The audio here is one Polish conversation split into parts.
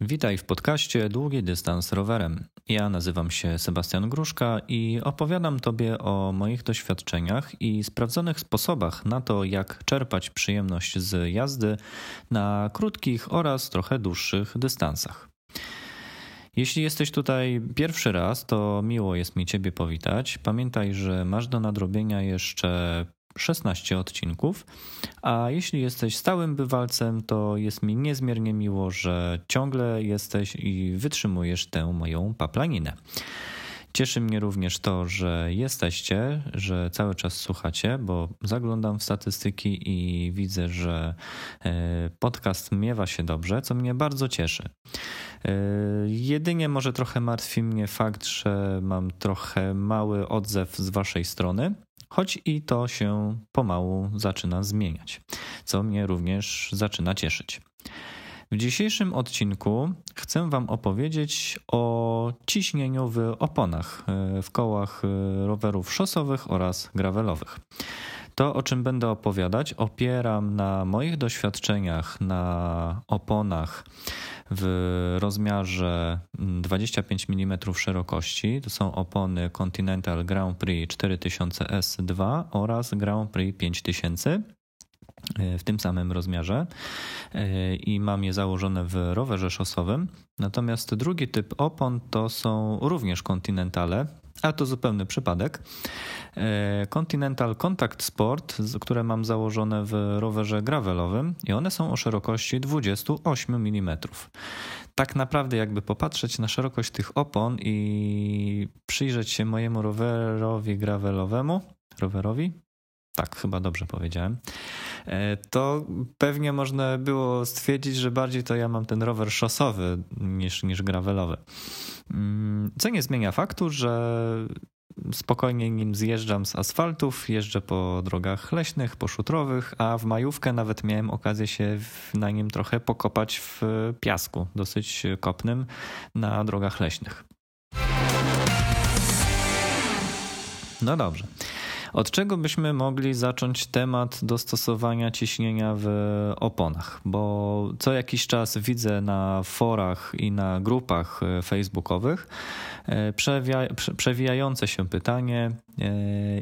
Witaj w podcaście Długi Dystans Rowerem. Ja nazywam się Sebastian Gruszka i opowiadam Tobie o moich doświadczeniach i sprawdzonych sposobach na to, jak czerpać przyjemność z jazdy na krótkich oraz trochę dłuższych dystansach. Jeśli jesteś tutaj pierwszy raz, to miło jest mi Ciebie powitać. Pamiętaj, że masz do nadrobienia jeszcze 16 odcinków. A jeśli jesteś stałym bywalcem, to jest mi niezmiernie miło, że ciągle jesteś i wytrzymujesz tę moją paplaninę. Cieszy mnie również to, że jesteście, że cały czas słuchacie, bo zaglądam w statystyki i widzę, że e, podcast miewa się dobrze, co mnie bardzo cieszy. E, jedynie może trochę martwi mnie fakt, że mam trochę mały odzew z waszej strony, choć i to się pomału zaczyna zmieniać, co mnie również zaczyna cieszyć. W dzisiejszym odcinku chcę Wam opowiedzieć o ciśnieniu w oponach e, w kołach e, rowerów szosowych oraz gravelowych. To, o czym będę opowiadać, opieram na moich doświadczeniach na oponach w rozmiarze 25 mm szerokości. To są opony Continental Grand Prix 4000 S2 oraz Grand Prix 5000 w tym samym rozmiarze i mam je założone w rowerze szosowym. Natomiast drugi typ opon to są również Continentale, ale to zupełny przypadek. E, Continental Contact Sport, które mam założone w rowerze gravelowym i one są o szerokości 28 mm. Tak naprawdę jakby popatrzeć na szerokość tych opon i przyjrzeć się mojemu rowerowi gravelowemu, rowerowi, tak chyba dobrze powiedziałem, to pewnie można było stwierdzić, że bardziej to ja mam ten rower szosowy niż, niż gravelowy. Mm, co nie zmienia faktu, że spokojnie nim zjeżdżam z asfaltów, jeżdżę po drogach leśnych, po szutrowych, a w majówkę nawet miałem okazję się na nim trochę pokopać w piasku, dosyć kopnym na drogach leśnych. No dobrze. Od czego byśmy mogli zacząć temat dostosowania ciśnienia w oponach? Bo co jakiś czas widzę na forach i na grupach facebookowych e, przewijające się pytanie, e,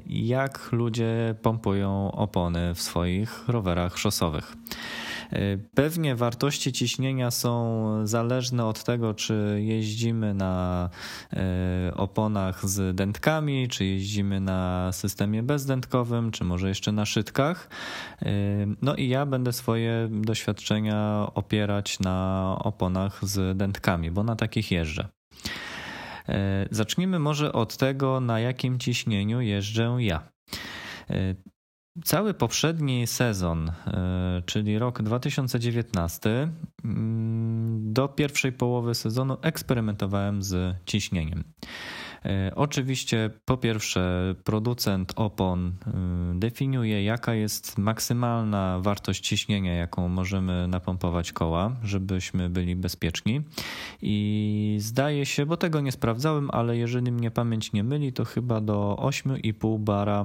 jak ludzie pompują opony w swoich rowerach szosowych. Pewnie wartości ciśnienia są zależne od tego, czy jeździmy na e, oponach z dętkami, czy jeździmy na systemie bezdętkowym, czy może jeszcze na szytkach. E, no i ja będę swoje doświadczenia opierać na oponach z dętkami, bo na takich jeżdżę. E, zacznijmy może od tego, na jakim ciśnieniu jeżdżę ja. Cały poprzedni sezon, e, czyli rok 2019, mm, do pierwszej połowy sezonu eksperymentowałem z ciśnieniem. E, oczywiście, po pierwsze, producent opon e, definiuje, jaka jest maksymalna wartość ciśnienia, jaką możemy napompować koła, żebyśmy byli bezpieczni. I zdaje się, bo tego nie sprawdzałem, ale jeżeli mnie pamięć nie myli, to chyba do 8,5 bara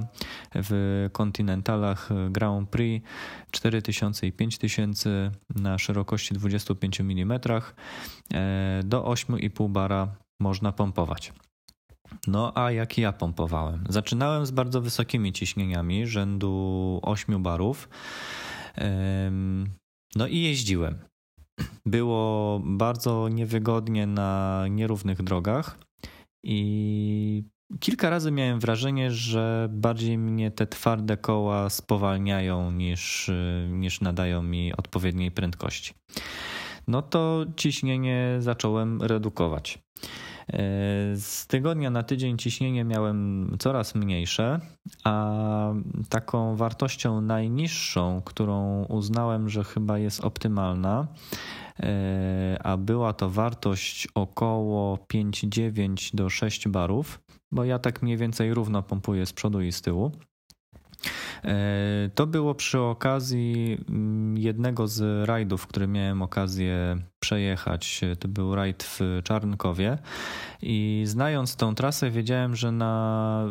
w kontynentalach Grand Prix 4000 i 5000 na szerokości 25 mm do 8,5 bara można pompować. No a jak ja pompowałem? Zaczynałem z bardzo wysokimi ciśnieniami, rzędu 8 barów. No i jeździłem. Było bardzo niewygodnie na nierównych drogach i kilka razy miałem wrażenie, że bardziej mnie te twarde koła spowalniają niż, niż nadają mi odpowiedniej prędkości. No to ciśnienie zacząłem redukować. Z tygodnia na tydzień ciśnienie miałem coraz mniejsze, a taką wartością najniższą, którą uznałem, że chyba jest optymalna, e, a była to wartość około 5,9 do 6 barów, bo ja tak mniej więcej równo pompuję z przodu i z tyłu. To było przy okazji mm, jednego z rajdów, który miałem okazję przejechać. To był rajd w Czarnkowie i znając tą trasę wiedziałem, że na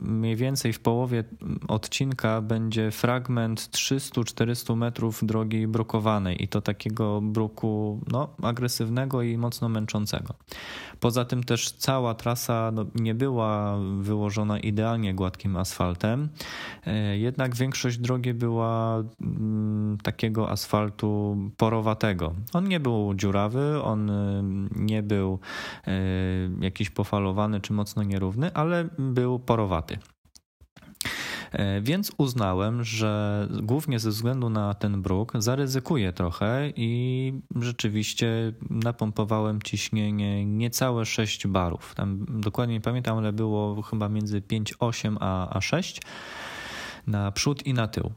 mniej więcej w połowie odcinka będzie fragment 300-400 metrów drogi brukowanej i to takiego bruku no, agresywnego i mocno męczącego. Poza tym też cała trasa no, nie była wyłożona idealnie gładkim asfaltem, e, jednak większość drogi była mm, takiego asfaltu porowatego. On nie był dziurawy, on y, nie był y, jakiś pofalowany czy mocno nierówny, ale był porowaty. E, więc uznałem, że głównie ze względu na ten bruk zaryzykuję trochę i rzeczywiście napompowałem ciśnienie niecałe 6 barów. Tam dokładnie nie pamiętam, ale było chyba między 5,8 a, a 6 na przód i na tył.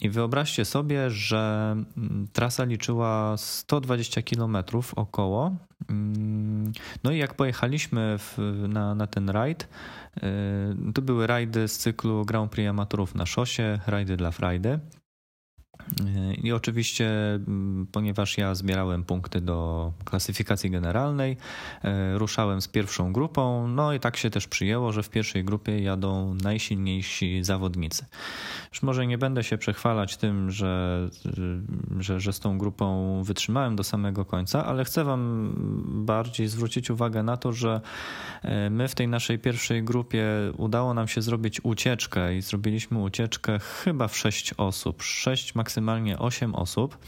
I wyobraźcie sobie, że mm, trasa liczyła 120 km około. Mm, no i jak pojechaliśmy w, na, na ten rajd, y, to były rajdy z cyklu Grand Prix Amatorów na szosie, rajdy dla frajdy. I oczywiście, mm, ponieważ ja zbierałem punkty do klasyfikacji generalnej, e, ruszałem z pierwszą grupą, no i tak się też przyjęło, że w pierwszej grupie jadą najsilniejsi zawodnicy. Już może nie będę się przechwalać tym, że, że, że z tą grupą wytrzymałem do samego końca, ale chcę Wam bardziej zwrócić uwagę na to, że e, my w tej naszej pierwszej grupie udało nam się zrobić ucieczkę i zrobiliśmy ucieczkę chyba w sześć osób, sześć maksymalnie maksymalnie 8 osób.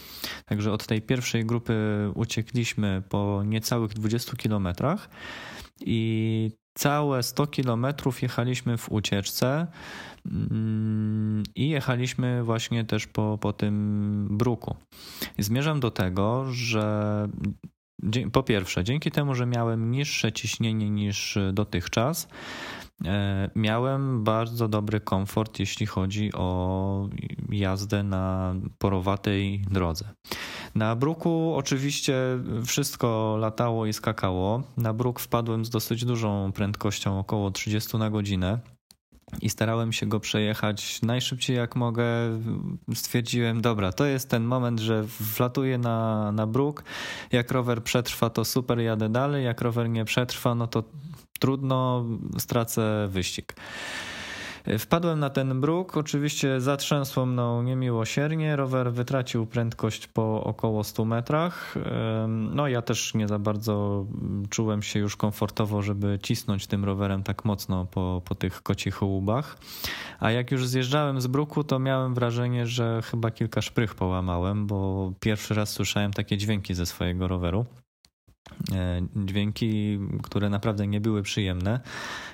Także od tej pierwszej grupy uciekliśmy po niecałych 20 kilometrach i całe 100 kilometrów jechaliśmy w ucieczce mm, i jechaliśmy właśnie też po, po tym bruku. Zmierzam do tego, że po pierwsze, dzięki temu, że miałem niższe ciśnienie niż dotychczas, miałem bardzo dobry komfort, jeśli chodzi o jazdę na porowatej drodze. Na bruku oczywiście wszystko latało i skakało. Na bruk wpadłem z dosyć dużą prędkością, około 30 na godzinę. I starałem się go przejechać najszybciej jak mogę. Stwierdziłem, dobra, to jest ten moment, że wlatuję na, na bruk. Jak rower przetrwa, to super, jadę dalej. Jak rower nie przetrwa, no to trudno, stracę wyścig. Wpadłem na ten bruk, oczywiście zatrzęsło mną niemiłosiernie, rower wytracił prędkość po około 100 metrach. No ja też nie za bardzo czułem się już komfortowo, żeby cisnąć tym rowerem tak mocno po, po tych kocich łubach. A jak już zjeżdżałem z bruku, to miałem wrażenie, że chyba kilka szprych połamałem, bo pierwszy raz słyszałem takie dźwięki ze swojego roweru. E, dźwięki, które naprawdę nie były przyjemne.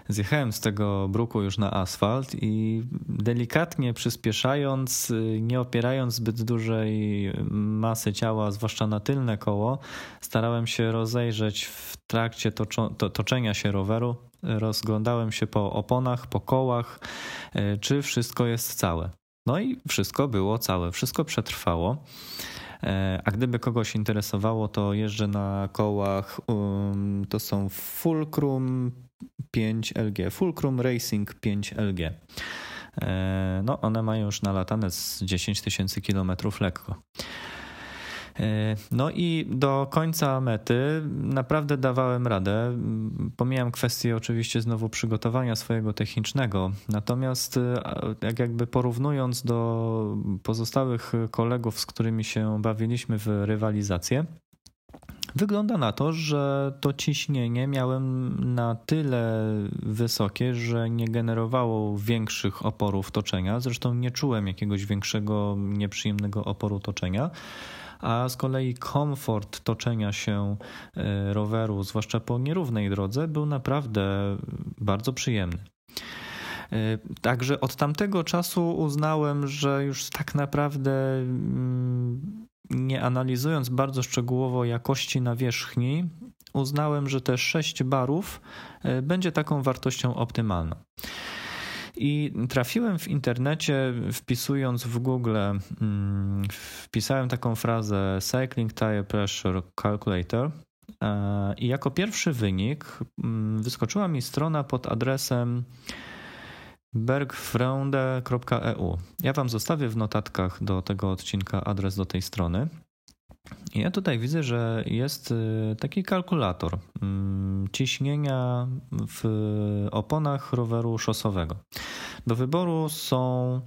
Zjechałem z tego bruku już na asfalt i delikatnie przyspieszając, nie opierając zbyt dużej masy ciała, zwłaszcza na tylne koło, starałem się rozejrzeć w trakcie to, toczenia się roweru. Rozglądałem się po oponach, po kołach, e, czy wszystko jest całe. No i wszystko było całe, wszystko przetrwało. E, a gdyby kogoś interesowało, to jeżdżę na kołach, um, to są Fulcrum 5LG, Fulcrum Racing 5LG. E, no, one mają już nalatane z 10 tysięcy kilometrów lekko. E, no i do końca mety naprawdę dawałem radę. Pomijam kwestię oczywiście znowu przygotowania swojego technicznego. Natomiast e, jak jakby porównując do pozostałych kolegów, z którymi się bawiliśmy w rywalizację, Wygląda na to, że to ciśnienie miałem na tyle wysokie, że nie generowało większych oporów toczenia. Zresztą nie czułem jakiegoś większego nieprzyjemnego oporu toczenia a z kolei komfort toczenia się e, roweru, zwłaszcza po nierównej drodze, był naprawdę bardzo przyjemny. E, także od tamtego czasu uznałem, że już tak naprawdę mm, nie analizując bardzo szczegółowo jakości nawierzchni, uznałem, że te 6 barów e, będzie taką wartością optymalną. I trafiłem w internecie, wpisując w Google, mm, wpisałem taką frazę Cycling Tire Pressure Calculator. E, I jako pierwszy wynik mm, wyskoczyła mi strona pod adresem bergfreunde.eu. Ja Wam zostawię w notatkach do tego odcinka adres do tej strony. Ja tutaj widzę, że jest y, taki kalkulator mm, ciśnienia w oponach roweru szosowego. Do wyboru są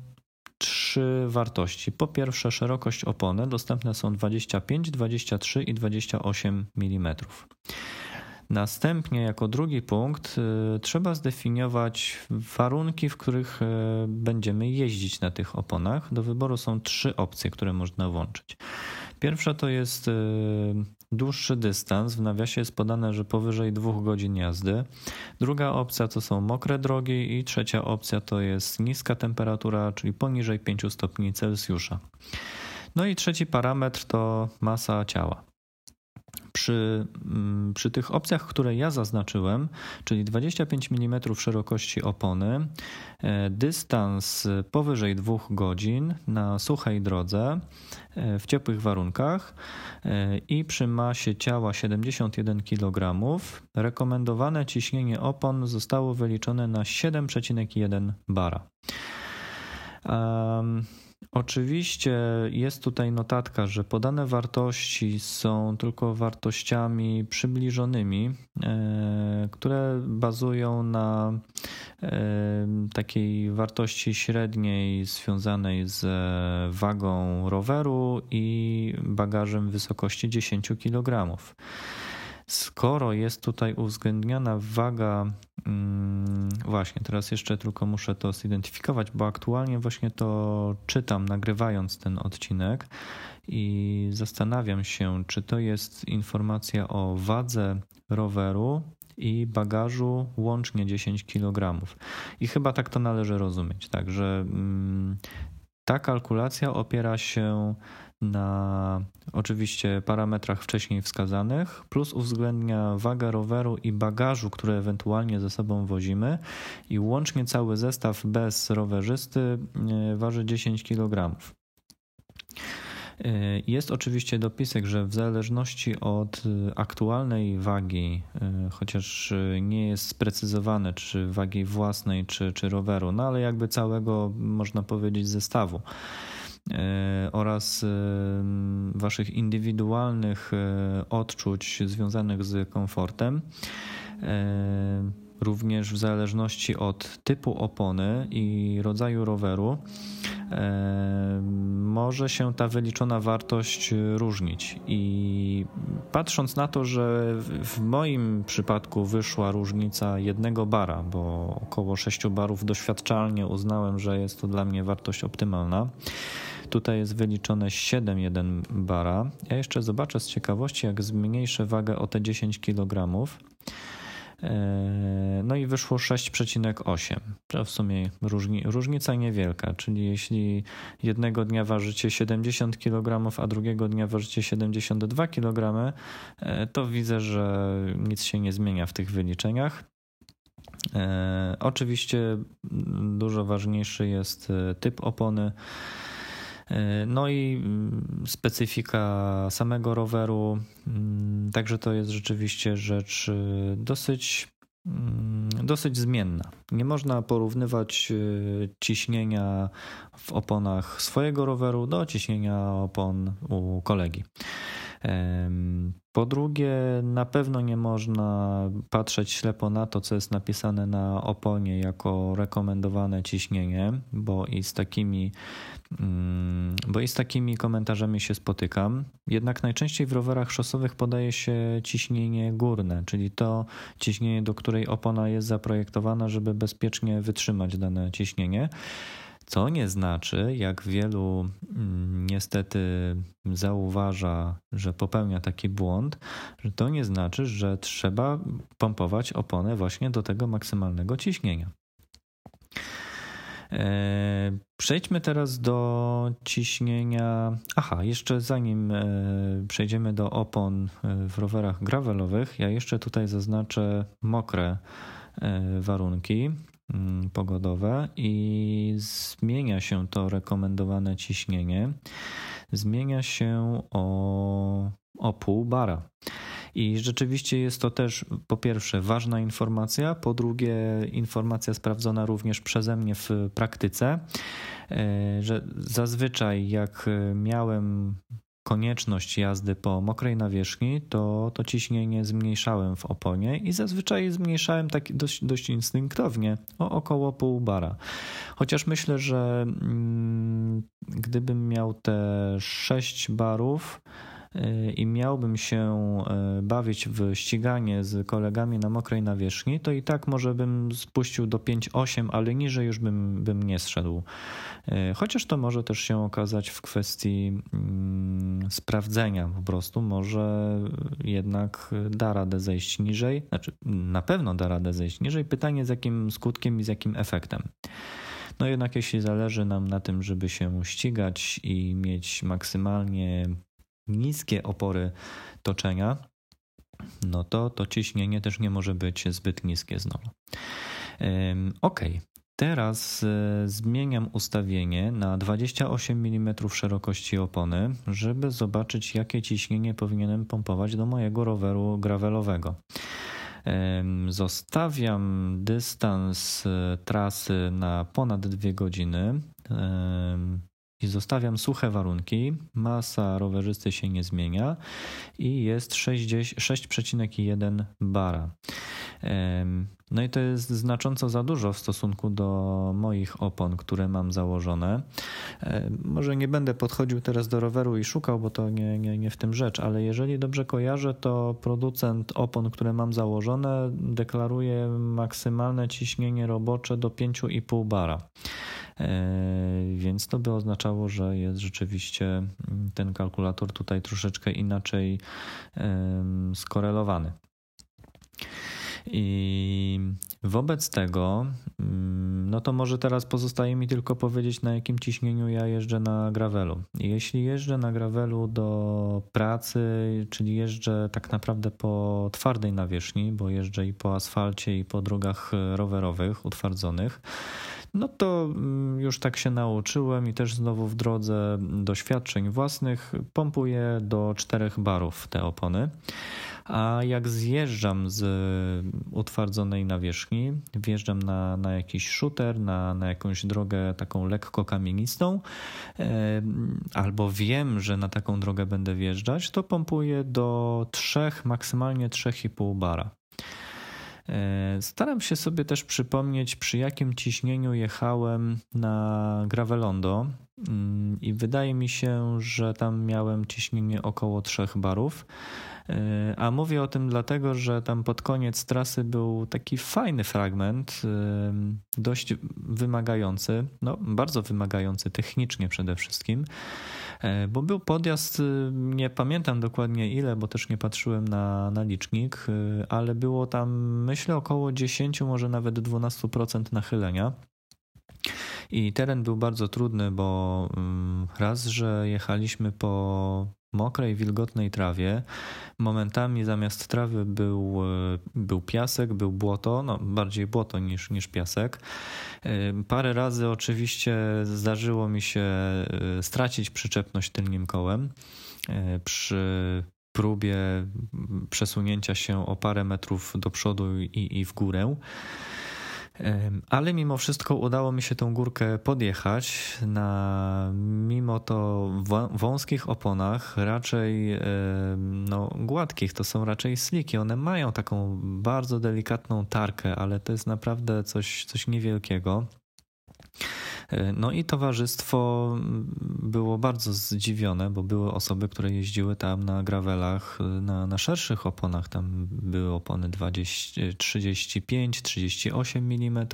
trzy wartości. Po pierwsze, szerokość opony dostępne są 25, 23 i 28 mm. Następnie, jako drugi punkt, y, trzeba zdefiniować warunki, w których y, będziemy jeździć na tych oponach. Do wyboru są trzy opcje, które można włączyć. Pierwsza to jest y, dłuższy dystans. W nawiasie jest podane, że powyżej dwóch godzin jazdy. Druga opcja to są mokre drogi i trzecia opcja to jest niska temperatura, czyli poniżej 5 stopni Celsjusza. No i trzeci parametr to masa ciała. Przy, mm, przy tych opcjach, które ja zaznaczyłem, czyli 25 mm szerokości opony, e, dystans powyżej 2 godzin na suchej drodze e, w ciepłych warunkach e, i przy masie ciała 71 kg, rekomendowane ciśnienie opon zostało wyliczone na 7,1 bara. Um, Oczywiście jest tutaj notatka, że podane wartości są tylko wartościami przybliżonymi, e, które bazują na e, takiej wartości średniej związanej z wagą roweru i bagażem wysokości 10 kg. Skoro jest tutaj uwzględniana waga, właśnie teraz jeszcze tylko muszę to zidentyfikować, bo aktualnie właśnie to czytam, nagrywając ten odcinek i zastanawiam się, czy to jest informacja o wadze roweru i bagażu łącznie 10 kg. I chyba tak to należy rozumieć, tak, że mm, ta kalkulacja opiera się na oczywiście parametrach wcześniej wskazanych, plus uwzględnia wagę roweru i bagażu, które ewentualnie ze sobą wozimy i łącznie cały zestaw bez rowerzysty e, waży 10 kg. E, jest oczywiście dopisek, że w zależności od aktualnej wagi, e, chociaż nie jest sprecyzowane, czy wagi własnej, czy, czy roweru, no ale jakby całego, można powiedzieć, zestawu E, oraz e, Waszych indywidualnych e, odczuć związanych z komfortem. Również w zależności od typu opony i rodzaju roweru może się ta wyliczona wartość różnić. I patrząc na to, że w moim przypadku wyszła różnica jednego bara, bo około 6 barów doświadczalnie uznałem, że jest to dla mnie wartość optymalna. Tutaj jest wyliczone 7,1 bara. Ja jeszcze zobaczę z ciekawości, jak zmniejszę wagę o te 10 kg. E, no i wyszło 6,8. To w sumie różni, różnica niewielka, czyli jeśli jednego dnia ważycie 70 kg, a drugiego dnia ważycie 72 kg, e, to widzę, że nic się nie zmienia w tych wyliczeniach. E, oczywiście dużo ważniejszy jest typ opony. E, no i mm, specyfika samego roweru, mm, także to jest rzeczywiście rzecz y, dosyć, mm, dosyć zmienna. Nie można porównywać y, ciśnienia w oponach swojego roweru do ciśnienia opon u kolegi. Po drugie, na pewno nie można patrzeć ślepo na to, co jest napisane na oponie jako rekomendowane ciśnienie, bo i z takimi, mm, bo i z takimi komentarzami się spotykam. Jednak najczęściej w rowerach szosowych podaje się ciśnienie górne, czyli to ciśnienie, do której opona jest zaprojektowana, żeby bezpiecznie wytrzymać dane ciśnienie. Co nie znaczy, jak wielu mm, niestety zauważa, że popełnia taki błąd, że to nie znaczy, że trzeba pompować oponę właśnie do tego maksymalnego ciśnienia. E, przejdźmy teraz do ciśnienia. Aha, jeszcze zanim e, przejdziemy do opon e, w rowerach gravelowych, ja jeszcze tutaj zaznaczę mokre warunki. Mm, pogodowe i zmienia się to rekomendowane ciśnienie. Zmienia się o, o pół bara. I rzeczywiście jest to też po pierwsze ważna informacja, po drugie informacja sprawdzona również przeze mnie w praktyce, e, że zazwyczaj jak miałem konieczność jazdy po mokrej nawierzchni, to to ciśnienie zmniejszałem w oponie i zazwyczaj zmniejszałem tak dość, dość instynktownie o około pół bara. Chociaż myślę, że mm, gdybym miał te 6 barów, i miałbym się e, bawić w ściganie z kolegami na mokrej nawierzchni, to i tak może bym spuścił do 5-8, ale niżej już bym, bym nie zszedł. E, chociaż to może też się okazać w kwestii mm, sprawdzenia po prostu. Może jednak da radę zejść niżej, znaczy na pewno da radę zejść niżej. Pytanie z jakim skutkiem i z jakim efektem. No jednak jeśli zależy nam na tym, żeby się ścigać i mieć maksymalnie niskie opory toczenia, no to to ciśnienie też nie może być zbyt niskie znowu. Ok, teraz e, zmieniam ustawienie na 28 mm szerokości opony, żeby zobaczyć, jakie ciśnienie powinienem pompować do mojego roweru gravelowego. Zostawiam dystans e, trasy na ponad 2 godziny i zostawiam suche warunki, masa rowerzysty się nie zmienia i jest 6,1 bara. No i to jest znacząco za dużo w stosunku do moich opon, które mam założone. Może nie będę podchodził teraz do roweru i szukał, bo to nie, nie, nie w tym rzecz, ale jeżeli dobrze kojarzę, to producent opon, które mam założone, deklaruje maksymalne ciśnienie robocze do 5,5 bara. E, więc to by oznaczało, że jest rzeczywiście mm, ten kalkulator tutaj troszeczkę inaczej skorelowany. I wobec tego, mm, no to może teraz pozostaje mi tylko powiedzieć, na jakim ciśnieniu ja jeżdżę na gravelu. Jeśli jeżdżę na gravelu do pracy, czyli jeżdżę tak naprawdę po twardej nawierzchni, bo jeżdżę i po asfalcie, i po drogach rowerowych utwardzonych, no to mm, już tak się nauczyłem i też znowu w drodze doświadczeń własnych pompuję do 4 barów te opony. A jak zjeżdżam z utwardzonej nawierzchni, wjeżdżam na, na jakiś shooter, na, na jakąś drogę taką lekko kamienistą, albo wiem, że na taką drogę będę wjeżdżać, to pompuję do 3, maksymalnie 3,5 bara. E, staram się sobie też przypomnieć, przy jakim ciśnieniu jechałem na Gravelondo mm, i wydaje mi się, że tam miałem ciśnienie około 3 barów. E, a mówię o tym dlatego, że tam pod koniec trasy był taki fajny fragment, e, dość wymagający, no bardzo wymagający technicznie przede wszystkim. E, bo był podjazd, y, nie pamiętam dokładnie ile, bo też nie patrzyłem na, na licznik, y, ale było tam myślę około 10, może nawet 12% nachylenia. I teren był bardzo trudny, bo mm, raz, że jechaliśmy po mokrej, wilgotnej trawie. Momentami zamiast trawy był, e, był piasek, był błoto, no bardziej błoto niż, niż piasek. E, parę razy oczywiście zdarzyło mi się e, stracić przyczepność tylnym kołem. Przy próbie przesunięcia się o parę metrów do przodu i, i w górę. Ale mimo wszystko udało mi się tą górkę podjechać na mimo to wąskich oponach, raczej no, gładkich, to są raczej sliki. One mają taką bardzo delikatną tarkę, ale to jest naprawdę coś, coś niewielkiego. No i towarzystwo było bardzo zdziwione, bo były osoby, które jeździły tam na gravelach, na, na szerszych oponach. Tam były opony 20, 35, 38 mm.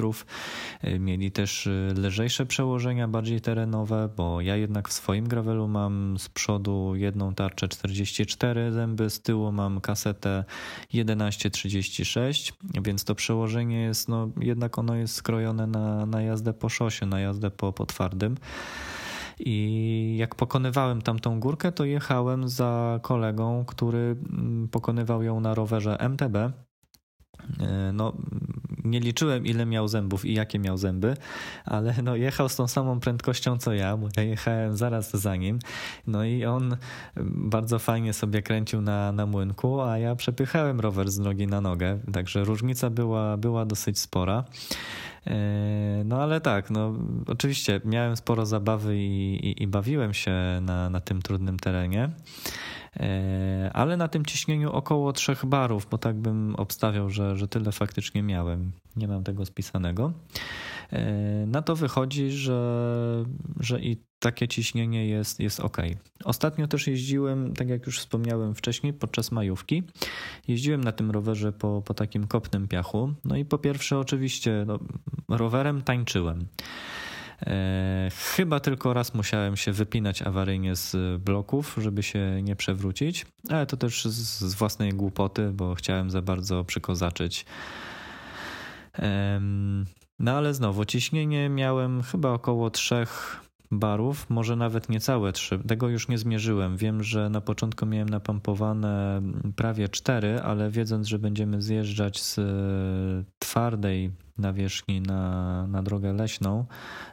Mieli też lżejsze przełożenia, bardziej terenowe, bo ja jednak w swoim gravelu mam z przodu jedną tarczę 44 zęby, z tyłu mam kasetę 1136, więc to przełożenie jest, no jednak ono jest skrojone na, na jazdę po szosie, na jazdę po, po twardym. I jak pokonywałem tamtą górkę, to jechałem za kolegą, który mm, pokonywał ją na rowerze MTB. E, no, nie liczyłem ile miał zębów i jakie miał zęby, ale no jechał z tą samą prędkością co ja, bo ja jechałem zaraz za nim. No i on bardzo fajnie sobie kręcił na, na młynku, a ja przepychałem rower z nogi na nogę, także różnica była, była dosyć spora. E, no ale tak, no oczywiście miałem sporo zabawy i, i, i bawiłem się na, na tym trudnym terenie. E, ale na tym ciśnieniu około trzech barów, bo tak bym obstawiał, że, że tyle faktycznie miałem. Nie mam tego spisanego. E, na to wychodzi, że, że i takie ciśnienie jest, jest ok. Ostatnio też jeździłem, tak jak już wspomniałem wcześniej, podczas majówki. Jeździłem na tym rowerze po, po takim kopnym piachu. No i po pierwsze, oczywiście, no, rowerem tańczyłem. E, chyba tylko raz musiałem się wypinać awaryjnie z bloków, żeby się nie przewrócić, ale to też z własnej głupoty, bo chciałem za bardzo przykozaczyć. No ale znowu, ciśnienie miałem chyba około trzech barów, może nawet niecałe trzy. Tego już nie zmierzyłem. Wiem, że na początku miałem napompowane prawie cztery, ale wiedząc, że będziemy zjeżdżać z twardej nawierzchni na, na drogę leśną,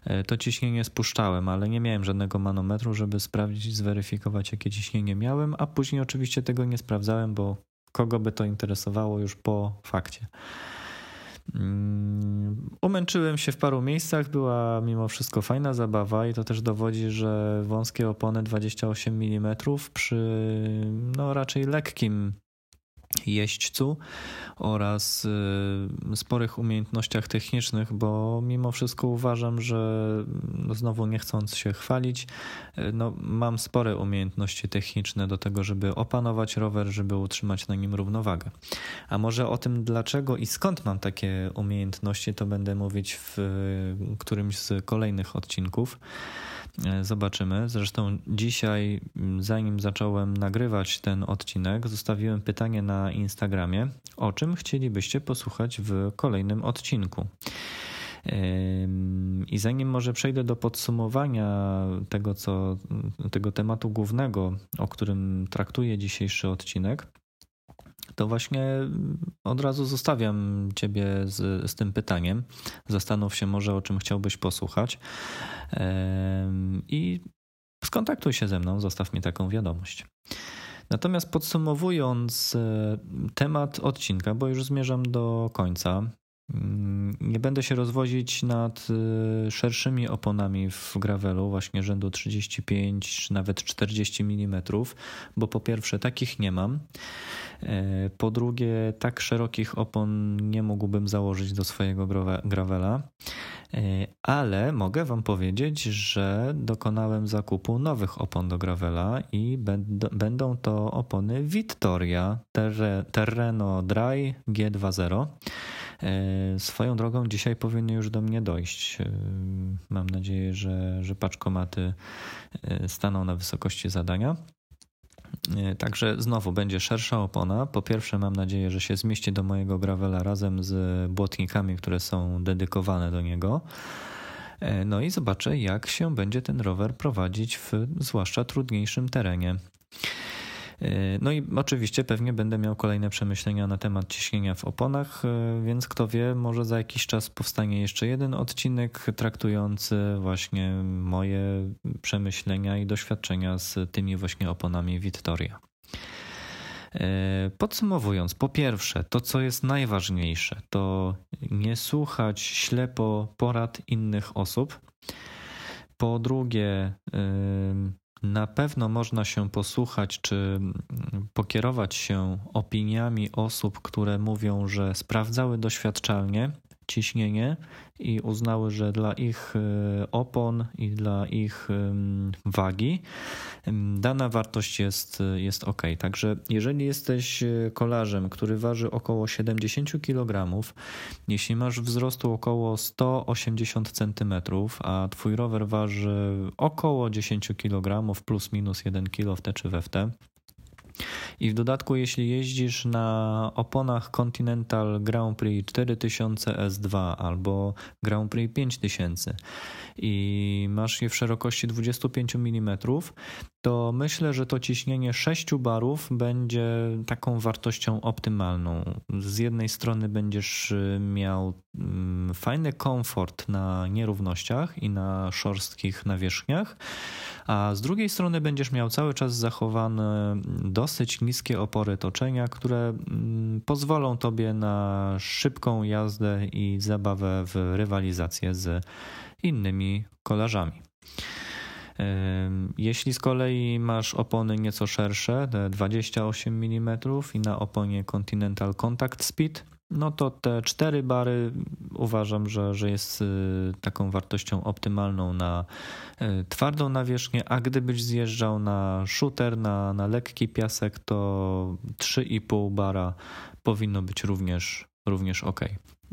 e, to ciśnienie spuszczałem, ale nie miałem żadnego manometru, żeby sprawdzić, zweryfikować, jakie ciśnienie miałem, a później oczywiście tego nie sprawdzałem, bo kogo by to interesowało już po fakcie. Mm, umęczyłem się w paru miejscach, była mimo wszystko fajna zabawa i to też dowodzi, że wąskie opony 28 mm przy no, raczej lekkim jeźdźcu oraz y, sporych umiejętnościach technicznych, bo mimo wszystko uważam, że no znowu nie chcąc się chwalić, y, no mam spore umiejętności techniczne do tego, żeby opanować rower, żeby utrzymać na nim równowagę. A może o tym dlaczego i skąd mam takie umiejętności, to będę mówić w y, którymś z kolejnych odcinków. E, zobaczymy. Zresztą dzisiaj, zanim zacząłem nagrywać ten odcinek, zostawiłem pytanie na Instagramie, o czym chcielibyście posłuchać w kolejnym odcinku. I zanim może przejdę do podsumowania tego, co, tego tematu głównego, o którym traktuje dzisiejszy odcinek, to właśnie od razu zostawiam Ciebie z, z tym pytaniem. Zastanów się może, o czym chciałbyś posłuchać i skontaktuj się ze mną, zostaw mi taką wiadomość. Natomiast podsumowując e, temat odcinka, bo już zmierzam do końca, mm, nie będę się rozwozić nad e, szerszymi oponami w gravelu, właśnie rzędu 35 czy nawet 40 mm, bo po pierwsze takich nie mam. E, po drugie, tak szerokich opon nie mógłbym założyć do swojego gravela, e, ale mogę Wam powiedzieć, że dokonałem zakupu nowych opon do gravela i będą to opony Victoria Terreno Dry G20. E, swoją drogą dzisiaj powinny już do mnie dojść. Mam nadzieję, że, że paczkomaty staną na wysokości zadania. E, także znowu będzie szersza opona. Po pierwsze, mam nadzieję, że się zmieści do mojego gravela razem z błotnikami, które są dedykowane do niego. E, no i zobaczę, jak się będzie ten rower prowadzić w zwłaszcza trudniejszym terenie. E, no i oczywiście pewnie będę miał kolejne przemyślenia na temat ciśnienia w oponach, e, więc kto wie, może za jakiś czas powstanie jeszcze jeden odcinek traktujący właśnie moje przemyślenia i doświadczenia z tymi właśnie oponami Victoria. E, podsumowując, po pierwsze, to co jest najważniejsze, to nie słuchać ślepo porad innych osób. Po drugie, na pewno można się posłuchać czy mm, pokierować się opiniami osób, które mówią, że sprawdzały doświadczalnie ciśnienie i uznały, że dla ich e, opon i dla ich wagi dana wartość jest, jest ok. Także jeżeli jesteś e, kolarzem, który waży około 70 kg, jeśli masz wzrostu około 180 cm, a twój rower waży około 10 kg plus minus 1 kg w te czy we w te, i w dodatku, jeśli jeździsz na oponach Continental Grand Prix 4000 S2 albo Grand Prix 5000 i masz je w szerokości 25 mm, to myślę, że to ciśnienie 6 barów będzie taką wartością optymalną. Z jednej strony będziesz y, miał mm, fajny komfort na nierównościach i na szorstkich nawierzchniach, a z drugiej strony będziesz miał cały czas zachowane dosyć niskie opory toczenia, które mm, pozwolą tobie na szybką jazdę i zabawę w rywalizację z innymi kolarzami. Jeśli z kolei masz opony nieco szersze, 28 mm i na oponie Continental Contact Speed, no to te 4 bary uważam, że, że jest y, taką wartością optymalną na y, twardą nawierzchnię, a gdybyś zjeżdżał na shooter, na, na lekki piasek, to 3,5 bara powinno być również, również ok.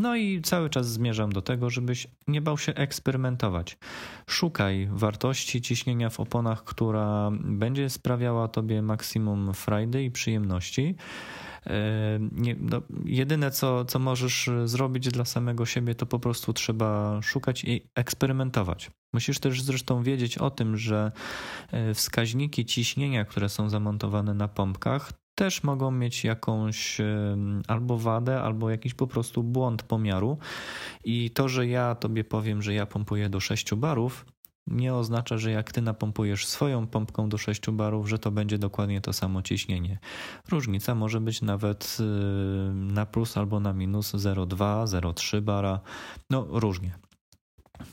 No i cały czas zmierzam do tego, żebyś nie bał się eksperymentować. Szukaj wartości ciśnienia w oponach, która będzie sprawiała tobie maksimum frajdy i przyjemności. E, nie, no, jedyne, co, co możesz zrobić dla samego siebie, to po prostu trzeba szukać i eksperymentować. Musisz też zresztą wiedzieć o tym, że e, wskaźniki ciśnienia, które są zamontowane na pompkach, też mogą mieć jakąś albo wadę, albo jakiś po prostu błąd pomiaru. I to, że ja tobie powiem, że ja pompuję do 6 barów, nie oznacza, że jak ty napompujesz swoją pompką do 6 barów, że to będzie dokładnie to samo ciśnienie. Różnica może być nawet na plus albo na minus 0,2, 0,3 bara, no różnie.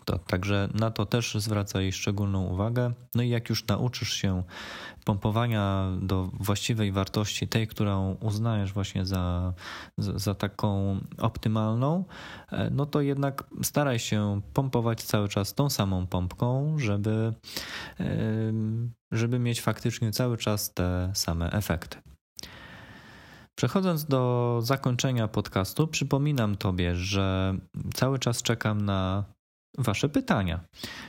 To, także na to też zwracaj szczególną uwagę. No i jak już nauczysz się pompowania do właściwej wartości, tej, którą uznajesz właśnie za, za, taką optymalną, e, no to jednak staraj się pompować cały czas tą samą pompką, żeby, żeby mieć faktycznie cały czas te same efekty. Przechodząc do zakończenia podcastu, przypominam Tobie, że cały czas czekam na Wasze pytania.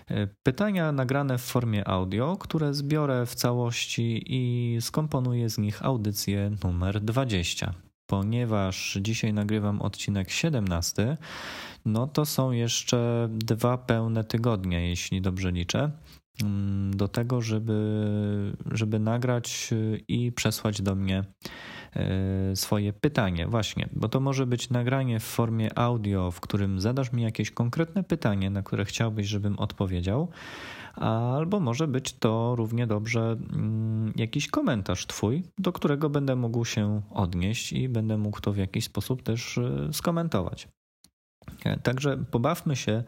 E, pytania nagrane w formie audio, które zbiorę w całości i skomponuję z nich audycję numer 20. Ponieważ dzisiaj nagrywam odcinek 17, no to są jeszcze dwa pełne tygodnie, jeśli dobrze liczę, mm, do tego, żeby, żeby nagrać i przesłać do mnie swoje pytanie, właśnie, bo to może być nagranie w formie audio, w którym zadasz mi jakieś konkretne pytanie, na które chciałbyś, żebym odpowiedział, albo może być to równie dobrze mm, jakiś komentarz Twój, do którego będę mógł się odnieść i będę mógł to w jakiś sposób też e, skomentować. Także pobawmy się,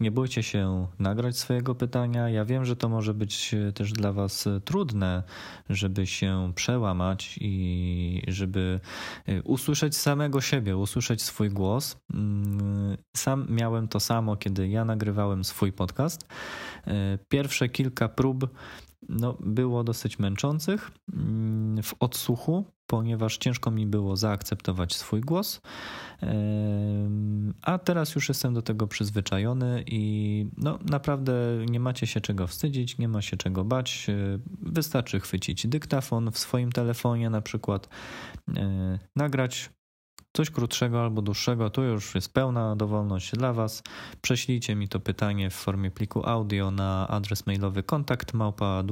nie bójcie się nagrać swojego pytania. Ja wiem, że to może być też dla Was trudne, żeby się przełamać i żeby usłyszeć samego siebie, usłyszeć swój głos. Mm, sam miałem to samo, kiedy ja nagrywałem swój podcast. Pierwsze kilka prób no, było dosyć męczących mm, w odsłuchu, ponieważ ciężko mi było zaakceptować swój głos. A teraz już jestem do tego przyzwyczajony i no, naprawdę nie macie się czego wstydzić, nie ma się czego bać. Wystarczy chwycić dyktafon w swoim telefonie, na przykład e, nagrać coś krótszego albo dłuższego, tu już jest pełna dowolność dla Was. Prześlijcie mi to pytanie w formie pliku audio na adres mailowy kontakt małpa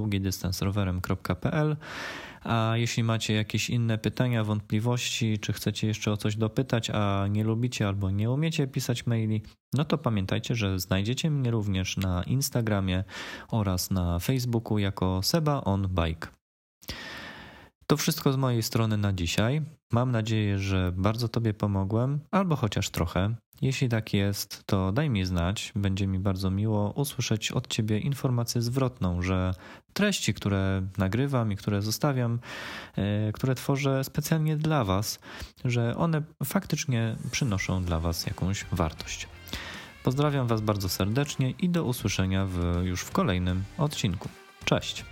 a jeśli macie jakieś inne pytania, wątpliwości, czy chcecie jeszcze o coś dopytać, a nie lubicie albo nie umiecie pisać maili, no to pamiętajcie, że znajdziecie mnie również na Instagramie oraz na Facebooku jako Seba on Bike. To wszystko z mojej strony na dzisiaj. Mam nadzieję, że bardzo Tobie pomogłem, albo chociaż trochę. Jeśli tak jest, to daj mi znać. Będzie mi bardzo miło usłyszeć od Ciebie informację zwrotną, że treści, które nagrywam i które zostawiam, e, które tworzę specjalnie dla Was, że one faktycznie przynoszą dla Was jakąś wartość. Pozdrawiam Was bardzo serdecznie i do usłyszenia w, już w kolejnym odcinku. Cześć!